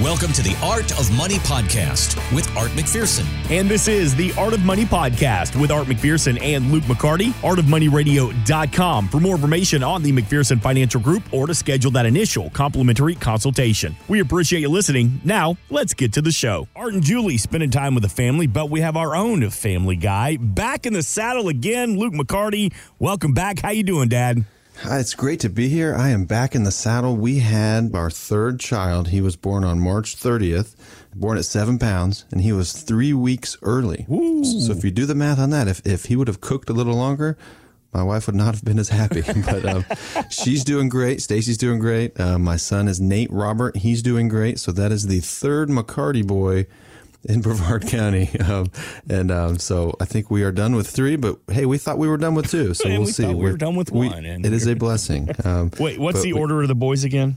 Welcome to the Art of Money podcast with Art McPherson. And this is the Art of Money podcast with Art McPherson and Luke McCarty, artofmoneyradio.com for more information on the McPherson Financial Group or to schedule that initial complimentary consultation. We appreciate you listening. Now, let's get to the show. Art and Julie spending time with the family, but we have our own family guy back in the saddle again, Luke McCarty. Welcome back. How you doing, Dad? It's great to be here. I am back in the saddle. We had our third child. He was born on March 30th, born at seven pounds, and he was three weeks early. Ooh. So if you do the math on that, if, if he would have cooked a little longer, my wife would not have been as happy. but um, she's doing great. Stacy's doing great. Uh, my son is Nate Robert. He's doing great. So that is the third McCarty boy in Brevard County. Um, and um, so I think we are done with three, but hey, we thought we were done with two. So we'll we see. we were done with one, and- it is a blessing. Um, Wait, what's the we- order of the boys again?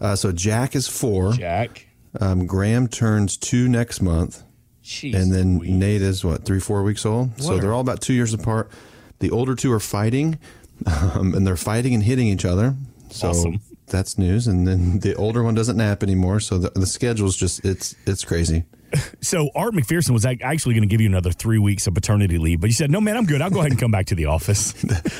Uh, so Jack is four. Jack. Um, Graham turns two next month. Jeez And then. Nate is what, three, four weeks old? So What they're are- all about two years apart. The older two are fighting, um, and they're fighting and hitting each other. So Awesome. that's news. And then the older one doesn't nap anymore. So the, the schedule's just, it's, it's crazy. So Art McPherson was actually going to give you another three weeks of paternity leave, but you said, "No, man, I'm good. I'll go ahead and come back to the office."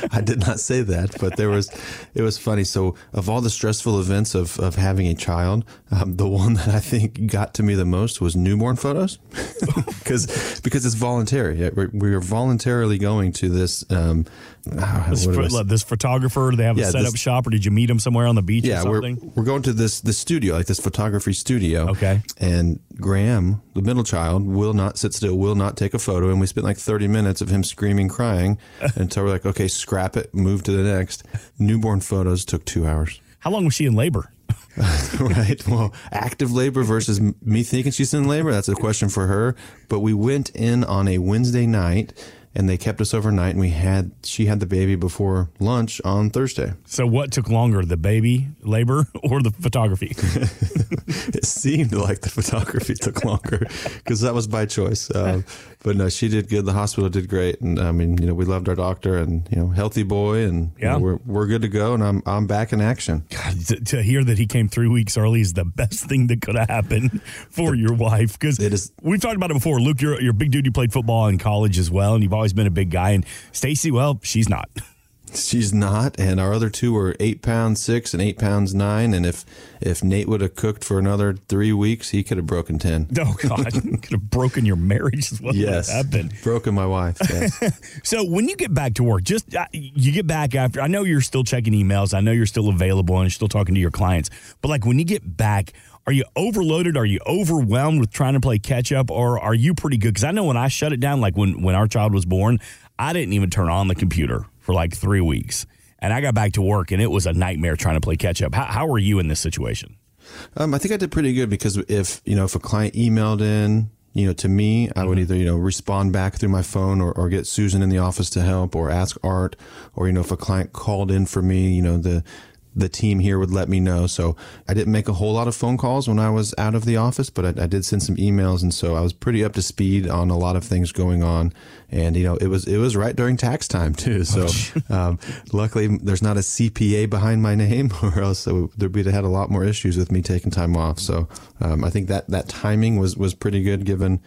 I did not say that, but there was, it was funny. So, of all the stressful events of, of having a child, um, the one that I think got to me the most was newborn photos, because because it's voluntary. We're, voluntarily going to this. Um, ah, This, what do I pho- say? this photographer, do they have a Yeah, setup this- shop, or did you meet him somewhere on the beach yeah, or we're we're going to this this studio, like this photography studio. Okay. And Graham, the middle child, will not sit still, will not take a photo, and we spent like thirty minutes of him screaming, crying, until we're like, okay, scrap it, move to the next. Newborn photos took two hours. How long was she in labor? right. Well, active labor versus me thinking she's in labor, that's a question for her. But we went in on a Wednesday night and they kept us overnight and we had she had the baby before lunch on Thursday. So, what took longer, the baby labor or the photography? It seemed like the photography took longer because that was by choice. Um, but no, she did good. The hospital did great, and I mean, you know, we loved our doctor, and you know, healthy boy, and you Yeah. know, we're we're good to go, and I'm I'm back in action. God, to, to hear that he came three weeks early is the best thing that could have happened for your wife. Because It is- We've talked about it before. Luke, you're, you're a big dude. You played football in college as well, and you've always been a big guy. And Stacy, well, she's not. She's not, and our other two were eight pounds six and eight pounds nine. And if if Nate would have cooked for another three weeks, he could have broken ten. Oh God, could have broken your marriage as well. Yes, happened. broken my wife. Yes. So when you get back to work, just uh, you get back after. I know you're still checking emails. I know you're still available and you're still talking to your clients. But like when you get back, are you overloaded? Are you overwhelmed with trying to play catch up, or are you pretty good? Because I know when I shut it down, like when when our child was born, I didn't even turn on the computer for like three weeks, and I got back to work, and it was a nightmare trying to play catch up. How, how are you in this situation? Um, I think I did pretty good because if you know if a client emailed in, you know, to me, I would either you know respond back through my phone or, or get Susan in the office to help or ask Art, or you know if a client called in for me, you know the the team here would let me know. So I didn't make a whole lot of phone calls when I was out of the office, but I, I did send some emails, and so I was pretty up to speed on a lot of things going on. And you know, it was it was right during tax time too. So um, luckily, there's not a CPA behind my name, or else there'd be had a lot more issues with me taking time off. So um, I think that that timing was was pretty good given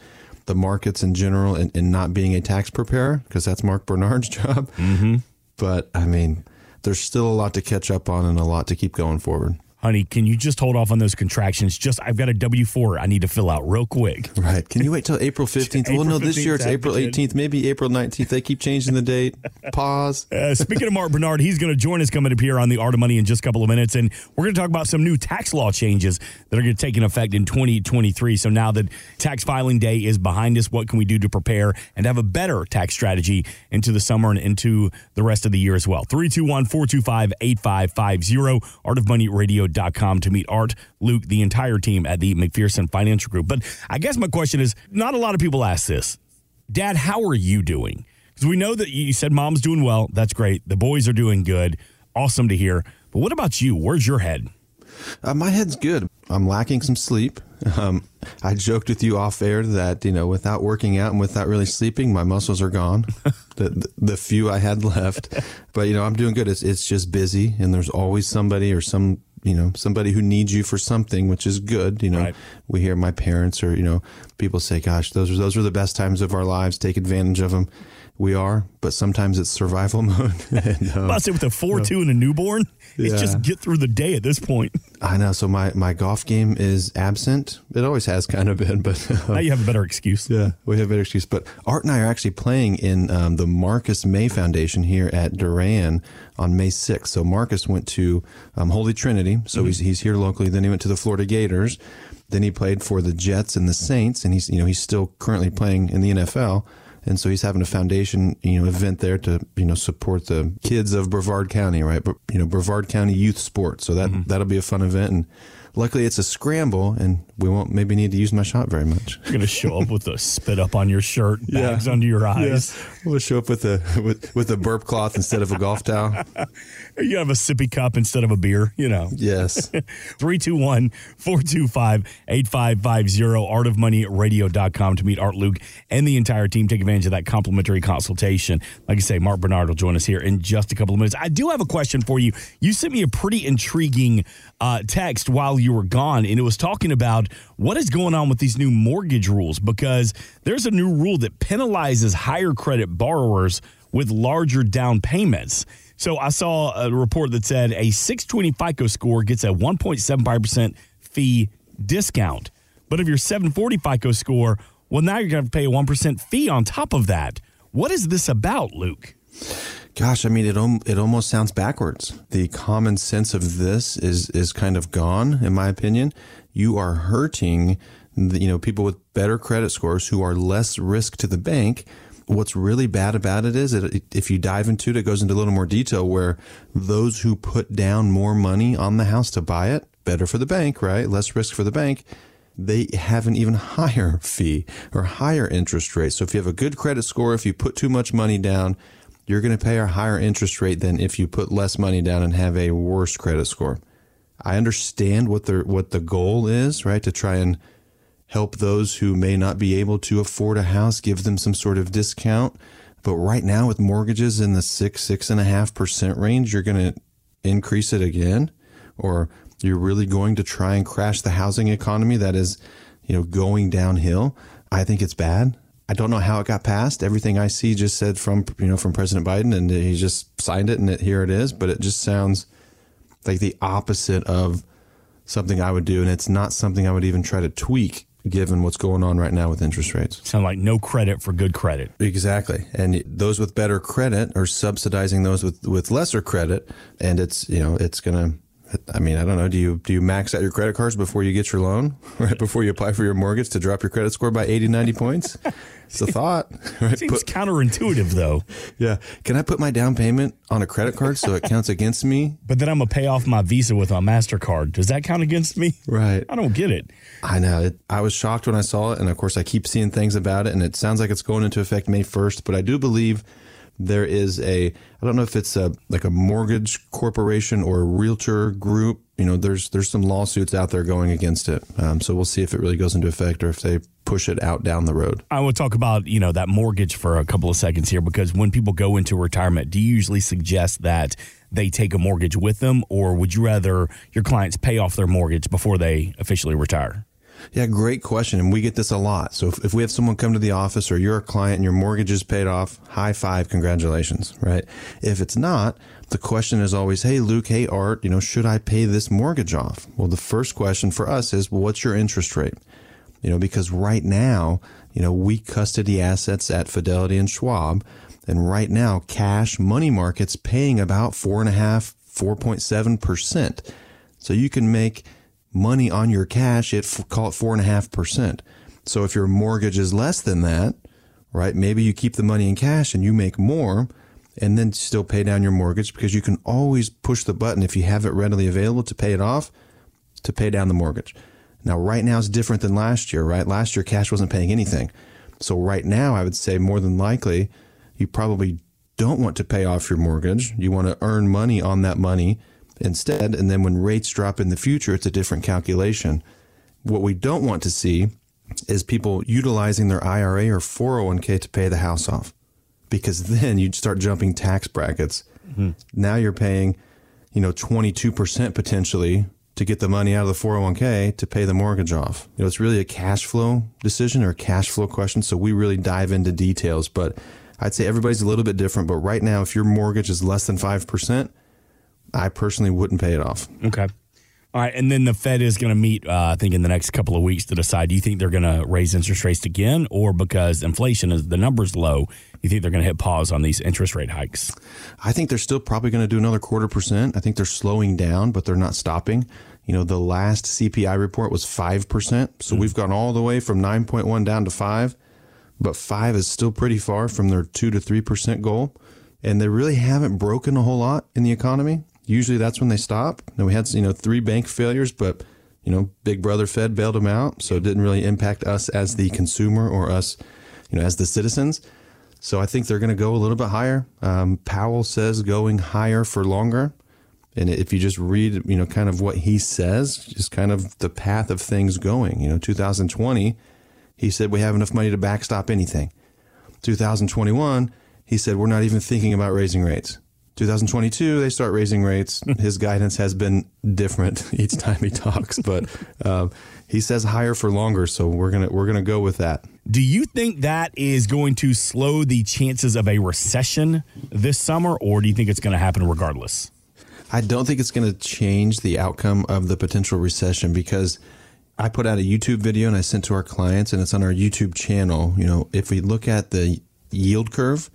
the markets in general and, and not being a tax preparer because that's Mark Bernard's job. Mm-hmm. But I mean, there's still a lot to catch up on and a lot to keep going forward. Honey, can you just hold off on those contractions? Just I've got a W four I need to fill out real quick. Right. Can you wait till April 15th? well, no, this year it's April 18th, maybe April 19th. They keep changing the date. Pause. Uh, speaking of Mark Bernard, he's going to join us coming up here on the Art of Money in just a couple of minutes, and we're going to talk about some new tax law changes that are going to take in effect in 2023. So now that tax filing day is behind us, what can we do to prepare and have a better tax strategy into the summer and into the rest of the year as well? 321 425 8550, artofmoneyradio.com to meet Art, Luke, the entire team at the McPherson Financial Group. But I guess my question is not a lot of people ask this. Dad, how are you doing? Because we know that you said mom's doing well. That's great. The boys are doing good. Awesome to hear. But what about you? Where's your head? Uh, my head's good. I'm lacking some sleep. Um, I joked with you off air that you know, without working out and without really sleeping, my muscles are gone. the, the the few I had left, but you know, I'm doing good. It's it's just busy, and there's always somebody or some you know, somebody who needs you for something, which is good. You know, Right. we hear my parents or, you know, people say, gosh, those are, those are the best times of our lives. Take advantage of them. We are, but sometimes it's survival mode. and, um, I say with a four two and a newborn, it's Yeah. just get through the day at this point. I know. So my, my golf game is absent. It always has kind of been, but now you have a better excuse. Yeah, we have a better excuse. But Art and I are actually playing in um, the Marcus Maye Foundation here at Duran on May 6th. So Marcus went to um, Holy Trinity. So he's, he's here locally. Then he went to the Florida Gators. Then he played for the Jets and the Saints. And he's, you know, he's still currently playing in the NFL. And so he's having a foundation, you know, event there to, you know, support the kids of Brevard County, right? But, you know, Brevard County youth sports. So that, mm-hmm. that'll be a fun event. And luckily it's a scramble and we won't maybe need to use my shot very much. You're gonna show up with a spit up on your shirt, bags under your eyes. We'll show up with a with, with a burp cloth instead of a golf towel. You have a sippy cup instead of a beer, you know. Yes. 321 425 8550 artofmoneyradio.com to meet Art Luke and the entire team. Take advantage of that complimentary consultation. Like I say, Mark Bernard will join us here in just a couple of minutes. I do have a question for you. You sent me a pretty intriguing uh, text while you were gone, and it was talking about what is going on with these new mortgage rules because there's a new rule that penalizes higher credit borrowers with larger down payments. So I saw a report that said a 620 FICO score gets a 1.75% fee discount. But if your 740 FICO score, well, now you're going to pay a 1% fee on top of that. What is this about, Luke? Gosh, I mean, it it almost sounds backwards. The common sense of this is is kind of gone, in my opinion. You are hurting, the, you know, people with better credit scores who are less risk to the bank. What's really bad about it is that if you dive into it, it goes into a little more detail where those who put down more money on the house to buy it, better for the bank, right? Less risk for the bank. They have an even higher fee or higher interest rate. So if you have a good credit score, if you put too much money down, you're going to pay a higher interest rate than if you put less money down and have a worse credit score. I understand what the what the goal is, right? To try and help those who may not be able to afford a house, give them some sort of discount. But right now, with mortgages in the six six and a half percent range, you're going to increase it again, or you're really going to try and crash the housing economy that is, you know, going downhill. I think it's bad. I don't know how it got passed. Everything I see just said from you know from President Biden, and he just signed it, and it, here it is. But it just sounds like the opposite of something I would do, and it's not something I would even try to tweak given what's going on right now with interest rates. Sound like no credit for good credit. Exactly. And those with better credit are subsidizing those with, with lesser credit. And it's, you know, it's going to, I mean, I don't know. Do you, do you max out your credit cards before you get your loan, right? Before you apply for your mortgage to drop your credit score by 80, 90 points? It's a thought, right? Seems Put- counterintuitive, though. yeah. Can I put my down payment on a credit card so it counts against me? But then I'm going to pay off my Visa with my MasterCard. Does that count against me? Right. I don't get it. I know. It, I was shocked when I saw it, and of course, I keep seeing things about it, and it sounds like it's going into effect May first. But I do believe there is a. I don't know if it's a like a mortgage corporation or a realtor group. You know, there's there's some lawsuits out there going against it. Um, so we'll see if it really goes into effect or if they push it out down the road. I will talk about you know that mortgage for a couple of seconds here because when people go into retirement, do you usually suggest that they take a mortgage with them, or would you rather your clients pay off their mortgage before they officially retire? Yeah, great question. And we get this a lot. So if, if we have someone come to the office or you're a client and your mortgage is paid off, high five, congratulations, right? If it's not, the question is always, hey, Luke, hey, Art, you know, should I pay this mortgage off? Well, the first question for us is, well, what's your interest rate? You know, because right now, you know, we custody assets at Fidelity and Schwab. And right now, cash money markets paying about four and a half, 4.7%. So you can make money on your cash at call it four and a half percent. So if your mortgage is less than that, right? Maybe you keep the money in cash and you make more and then still pay down your mortgage because you can always push the button if you have it readily available to pay it off to pay down the mortgage. Now, right now is different than last year, right? Last year, cash wasn't paying anything. So right now, I would say more than likely, you probably don't want to pay off your mortgage. You want to earn money on that money instead. And then when rates drop in the future, it's a different calculation. What we don't want to see is people utilizing their IRA or 401k to pay the house off because then you'd start jumping tax brackets. Mm-hmm. Now you're paying, you know, 22% potentially to get the money out of the 401k to pay the mortgage off. You know, it's really a cash flow decision or a cash flow question. So we really dive into details, but I'd say everybody's a little bit different. But right now, if your mortgage is less than 5%, I personally wouldn't pay it off. Okay. All right, and then the Fed is going to meet, uh, I think, in the next couple of weeks to decide. Do you think they're going to raise interest rates again, or because inflation is the numbers low, you think they're going to hit pause on these interest rate hikes? I think they're still probably going to do another quarter percent. I think they're slowing down, but they're not stopping. You know, the last CPI report was five percent, so mm-hmm. we've gone all the way from nine point one down to five, but five is still pretty far from their two to three percent goal, and they really haven't broken a whole lot in the economy usually that's when they stop. We had you know three bank failures, but you know Big Brother Fed bailed them out, so it didn't really impact us as the consumer or us, you know, as the citizens. So I think they're going to go a little bit higher. Um, Powell says going higher for longer. And if you just read, you know, kind of what he says, just kind of the path of things going, you know, 2020, he said we have enough money to backstop anything. 2021, he said we're not even thinking about raising rates. 2022, they start raising rates. His guidance has been different each time he talks, but um, he says higher for longer. So we're gonna we're gonna go with that. Do you think that is going to slow the chances of a recession this summer, or do you think it's going to happen regardless? I don't think it's going to change the outcome of the potential recession because I put out a YouTube video and I sent to our clients, and it's on our YouTube channel. You know, if we look at the yield curve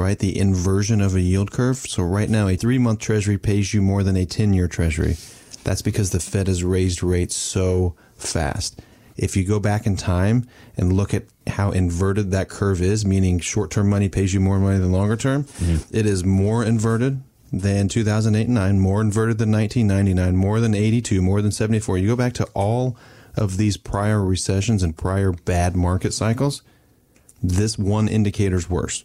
right? The inversion of a yield curve. So right now, a three month treasury pays you more than a 10 year treasury. That's because the Fed has raised rates so fast. If you go back in time and look at how inverted that curve is, meaning short term money pays you more money than longer term, mm-hmm. it is more inverted than 2008 and 9, more inverted than 1999, more than 82, more than 74. You go back to all of these prior recessions and prior bad market cycles, this one indicator is worse.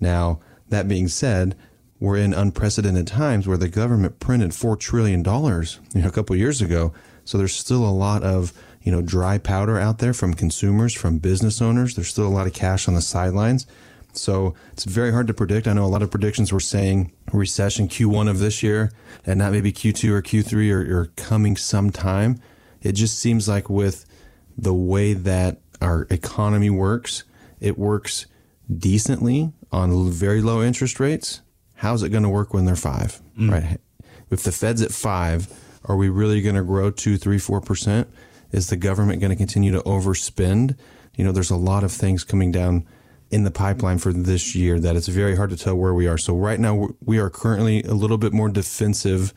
Now, that being said, we're in unprecedented times where the government printed four trillion dollars you know, a couple years ago. So there's still a lot of you know dry powder out there from consumers, from business owners. There's still a lot of cash on the sidelines. So it's very hard to predict. I know a lot of predictions were saying recession Q1 of this year and not maybe Q2 or Q3 or, or coming sometime. It just seems like with the way that our economy works, it works decently on very low interest rates, how's it going to work when they're five? Mm. Right. If the Fed's at five, are we really going to grow two, three, four percent? Is the government going to continue to overspend? You know, there's a lot of things coming down in the pipeline for this year that it's very hard to tell where we are. So right now we are currently a little bit more defensive,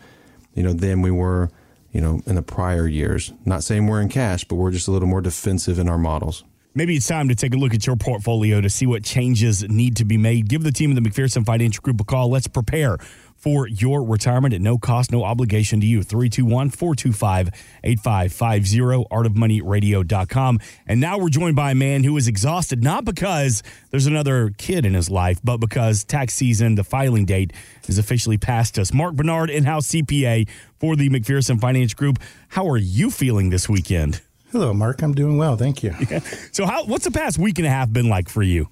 you know, than we were, you know, in the prior years. Not saying we're in cash, but we're just a little more defensive in our models. Maybe it's time to take a look at your portfolio to see what changes need to be made. Give the team of the McPherson Financial Group a call. Let's prepare for your retirement at no cost, no obligation to you. 321 425 8550, artofmoneyradio.com. And now we're joined by a man who is exhausted, not because there's another kid in his life, but because tax season, the filing date, is officially past us. Mark Bernard, in house CPA for the McPherson Financial Group. How are you feeling this weekend? Hello, Mark. I'm doing well. Thank you. Yeah. So, how what's the past week and a half been like for you?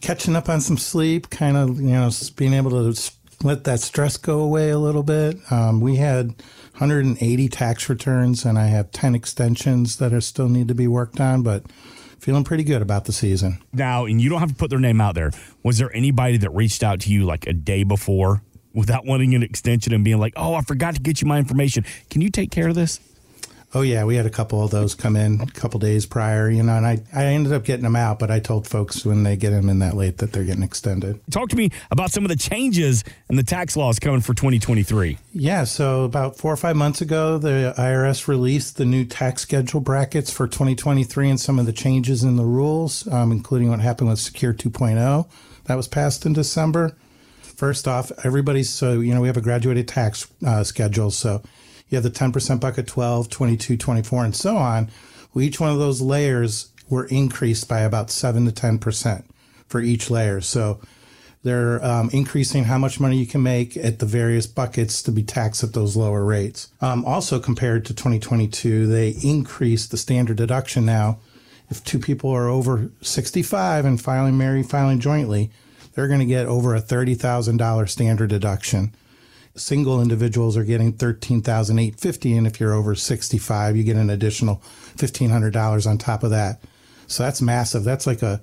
Catching up on some sleep, kind of, you know, being able to let that stress go away a little bit. Um, we had 180 tax returns, and I have 10 extensions that are still need to be worked on, but feeling pretty good about the season. Now, and you don't have to put their name out there. Was there anybody that reached out to you like a day before without wanting an extension and being like, "Oh, I forgot to get you my information. Can you take care of this?" Oh yeah, we had a couple of those come in a couple days prior, you know, and I, I ended up getting them out, but I told folks when they get them in that late that they're getting extended. Talk to me about some of the changes in the tax laws coming for 2023. Yeah, so about four or five months ago, the IRS released the new tax schedule brackets for 2023 and some of the changes in the rules, um, including what happened with Secure 2.0 that was passed in December. First off, everybody's so you know we have a graduated tax uh, schedule, so you have the 10% bucket 12, 22, 24, and so on. Well, each one of those layers were increased by about 7 to 10% for each layer. So they're um, increasing how much money you can make at the various buckets to be taxed at those lower rates. Um, also, compared to 2022, they increased the standard deduction now. If two people are over 65 and filing married, filing jointly, they're going to get over a $30,000 standard deduction Single individuals are getting thirteen thousand eight fifty, and if you're over sixty five, you get an additional fifteen hundred dollars on top of that. So that's massive. That's like a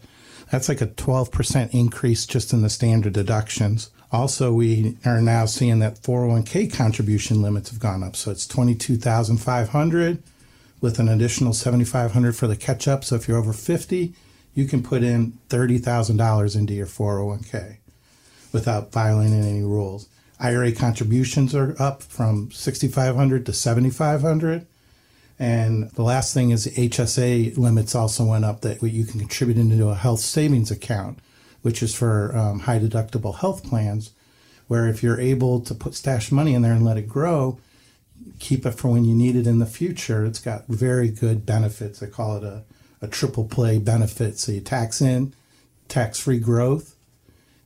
that's like a twelve percent increase just in the standard deductions. Also, we are now seeing that 401k contribution limits have gone up. So it's 22,500 with an additional 7,500 for the catch up. So if you're over 50, you can put in $30,000 into your 401k without violating any rules. IRA contributions are up from 6,500 to 7,500. And the last thing is the HSA limits also went up that you can contribute into a health savings account which is for um, high deductible health plans, where if you're able to put stash money in there and let it grow, keep it for when you need it in the future, it's got very good benefits. I call it a, a triple play benefit. So you tax in, tax free growth,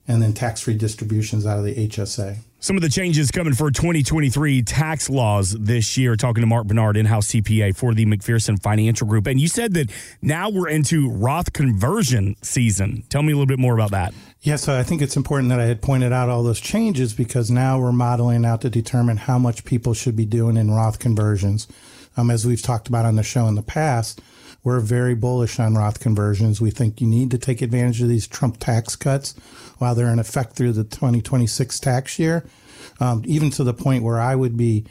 and then tax free distributions out of the HSA. Some of the changes coming for 2023 tax laws this year. Talking to Mark Bernard, in house CPA for the McPherson Financial Group. And you said that now we're into Roth conversion season. Tell me a little bit more about that. Yeah, so I think it's important that I had pointed out all those changes because now we're modeling out to determine how much people should be doing in Roth conversions. Um, as we've talked about on the show in the past, we're very bullish on Roth conversions. We think you need to take advantage of these Trump tax cuts while they're in effect through the 2026 tax year, um, even to the point where I would be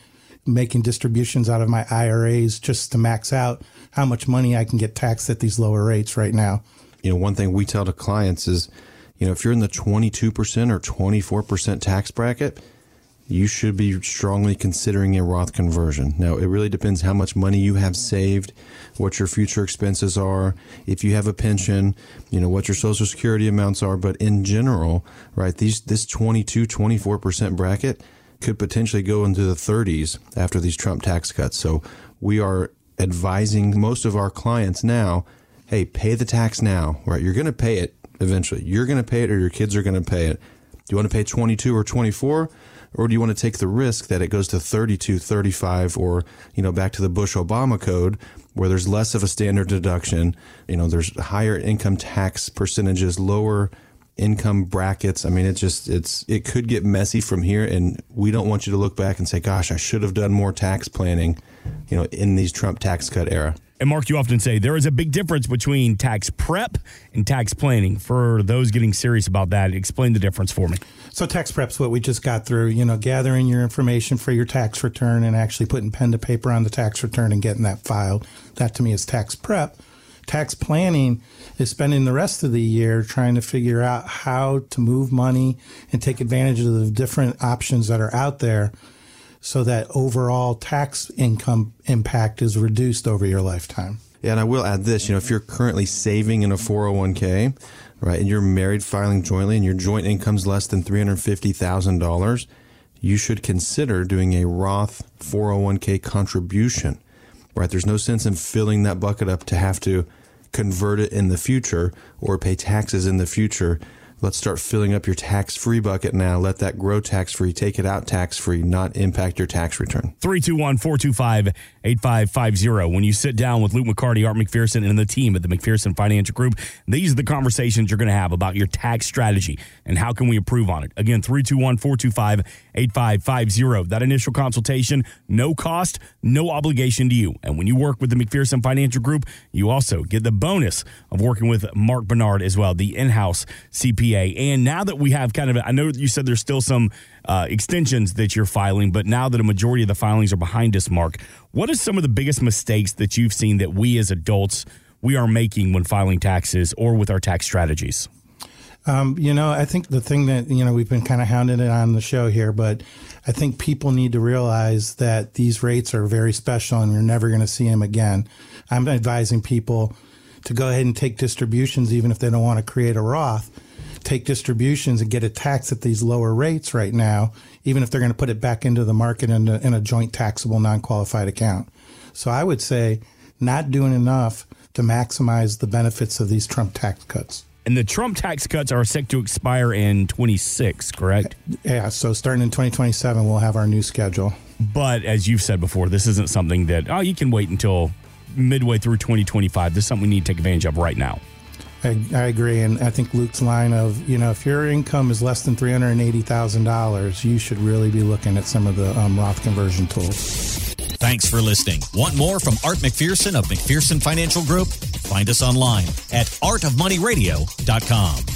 making distributions out of my IRAs just to max out how much money I can get taxed at these lower rates right now. You know, one thing we tell to clients is, you know, if you're in the 22% or 24% tax bracket, you should be strongly considering a Roth conversion. Now, it really depends how much money you have saved, what your future expenses are, if you have a pension, you know, what your social security amounts are, but in general, right, these this 22, 24% bracket could potentially go into the 30s after these Trump tax cuts. So, we are advising most of our clients now, hey, pay the tax now, right? You're going to pay it eventually. You're going to pay it or your kids are going to pay it. Do you want to pay 22 or 24? Or do you want to take the risk that it goes to 32, 35, or, you know, back to the Bush Obama code where there's less of a standard deduction, you know, there's higher income tax percentages, lower income brackets. I mean, it just, it's, it could get messy from here. And we don't want you to look back and say, gosh, I should have done more tax planning, you know, in these Trump tax cut era. And Mark, you often say there is a big difference between tax prep and tax planning. For those getting serious about that, explain the difference for me. So tax prep's what we just got through, you know, gathering your information for your tax return and actually putting pen to paper on the tax return and getting that filed. That to me is tax prep. Tax planning is spending the rest of the year trying to figure out how to move money and take advantage of the different options that are out there so that overall tax income impact is reduced over your lifetime. Yeah, and I will add this, you know, if you're currently saving in a 401k, right, and you're married filing jointly and your joint income's less than $350,000, you should consider doing a Roth 401k contribution. Right? There's no sense in filling that bucket up to have to convert it in the future or pay taxes in the future Let's start filling up your tax free bucket now. Let that grow tax free. Take it out tax free, not impact your tax return. 321 425 8550. When you sit down with Luke McCarty, Art McPherson, and the team at the McPherson Financial Group, these are the conversations you're going to have about your tax strategy and how can we improve on it. Again, 321 425 8550. That initial consultation, no cost, no obligation to you. And when you work with the McPherson Financial Group, you also get the bonus of working with Mark Bernard as well, the in house CPA and now that we have kind of, I know you said there's still some uh, extensions that you're filing, but now that a majority of the filings are behind us, Mark, what are some of the biggest mistakes that you've seen that we as adults we are making when filing taxes or with our tax strategies? Um, you know, I think the thing that, you know, we've been kind of hounding it on the show here, but I think people need to realize that these rates are very special and you're never going to see them again. I'm advising people to go ahead and take distributions, even if they don't want to create a Roth take distributions and get a tax at these lower rates right now, even if they're going to put it back into the market in a, in a joint taxable non qualified account. So I would say not doing enough to maximize the benefits of these Trump tax cuts. And the Trump tax cuts are set to expire in 26, correct? Yeah, so starting in 2027, we'll have our new schedule. But as you've said before, this isn't something that, oh, you can wait until midway through 2025. This is something we need to take advantage of right now. I, I agree, and I think Luke's line of you know if your income is less than three hundred and eighty thousand dollars, you should really be looking at some of the um, Roth conversion tools. Thanks for listening. Want more from Art McPherson of McPherson Financial Group? Find us online at artofmoneyradio.com.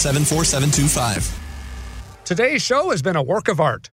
A174 725. Today's show has been a work of art.